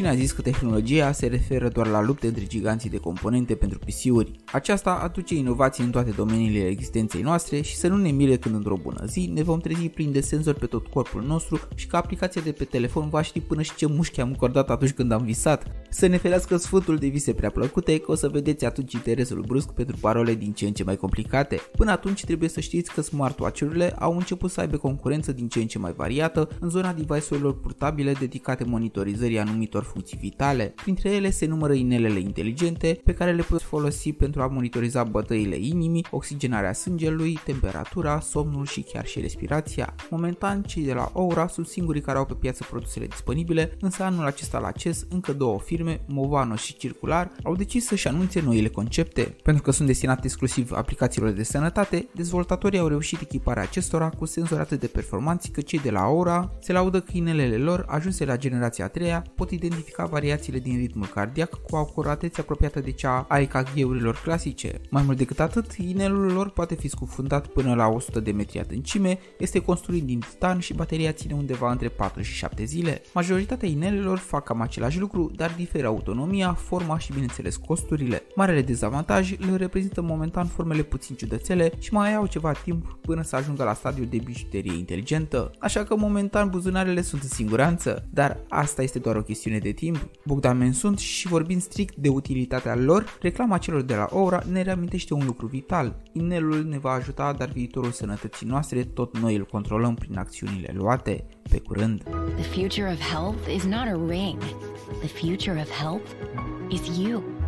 Cine a zis că tehnologia se referă doar la lupte între giganții de componente pentru PC-uri? Aceasta aduce inovații în toate domeniile existenței noastre și să nu ne mire când într-o bună zi ne vom trezi plin de senzori pe tot corpul nostru și că aplicația de pe telefon va ști până și ce mușchi am încordat atunci când am visat. Să ne ferească sfântul de vise prea plăcute că o să vedeți atunci interesul brusc pentru parole din ce în ce mai complicate. Până atunci trebuie să știți că smartwatch-urile au început să aibă concurență din ce în ce mai variată în zona device-urilor portabile dedicate monitorizării anumitor funcții vitale. Printre ele se numără inelele inteligente pe care le puteți folosi pentru a monitoriza bătăile inimii, oxigenarea sângelui, temperatura, somnul și chiar și respirația. Momentan, cei de la Aura sunt singurii care au pe piață produsele disponibile, însă anul acesta la CES încă două firme, Movano și Circular, au decis să-și anunțe noile concepte. Pentru că sunt destinate exclusiv aplicațiilor de sănătate, dezvoltatorii au reușit echiparea acestora cu senzori atât de performanți că cei de la Aura se laudă că inelele lor, ajunse la generația a treia, pot identifica variațiile din ritmul cardiac cu o acuratețe apropiată de cea a EKG-urilor clasice. Mai mult decât atât, inelul lor poate fi scufundat până la 100 de metri adâncime, este construit din titan și bateria ține undeva între 4 și 7 zile. Majoritatea inelelor fac cam același lucru, dar diferă autonomia, forma și bineînțeles costurile. Marele dezavantaj le reprezintă momentan formele puțin ciudățele și mai au ceva timp până să ajungă la stadiul de bijuterie inteligentă, așa că momentan buzunarele sunt în siguranță, dar asta este doar o chestiune de timp. Bogdan Men sunt și vorbind strict de utilitatea lor, reclama celor de la Aura ne reamintește un lucru vital. Inelul ne va ajuta, dar viitorul sănătății noastre tot noi îl controlăm prin acțiunile luate. Pe curând! The future of health is not a ring. The future of health is you.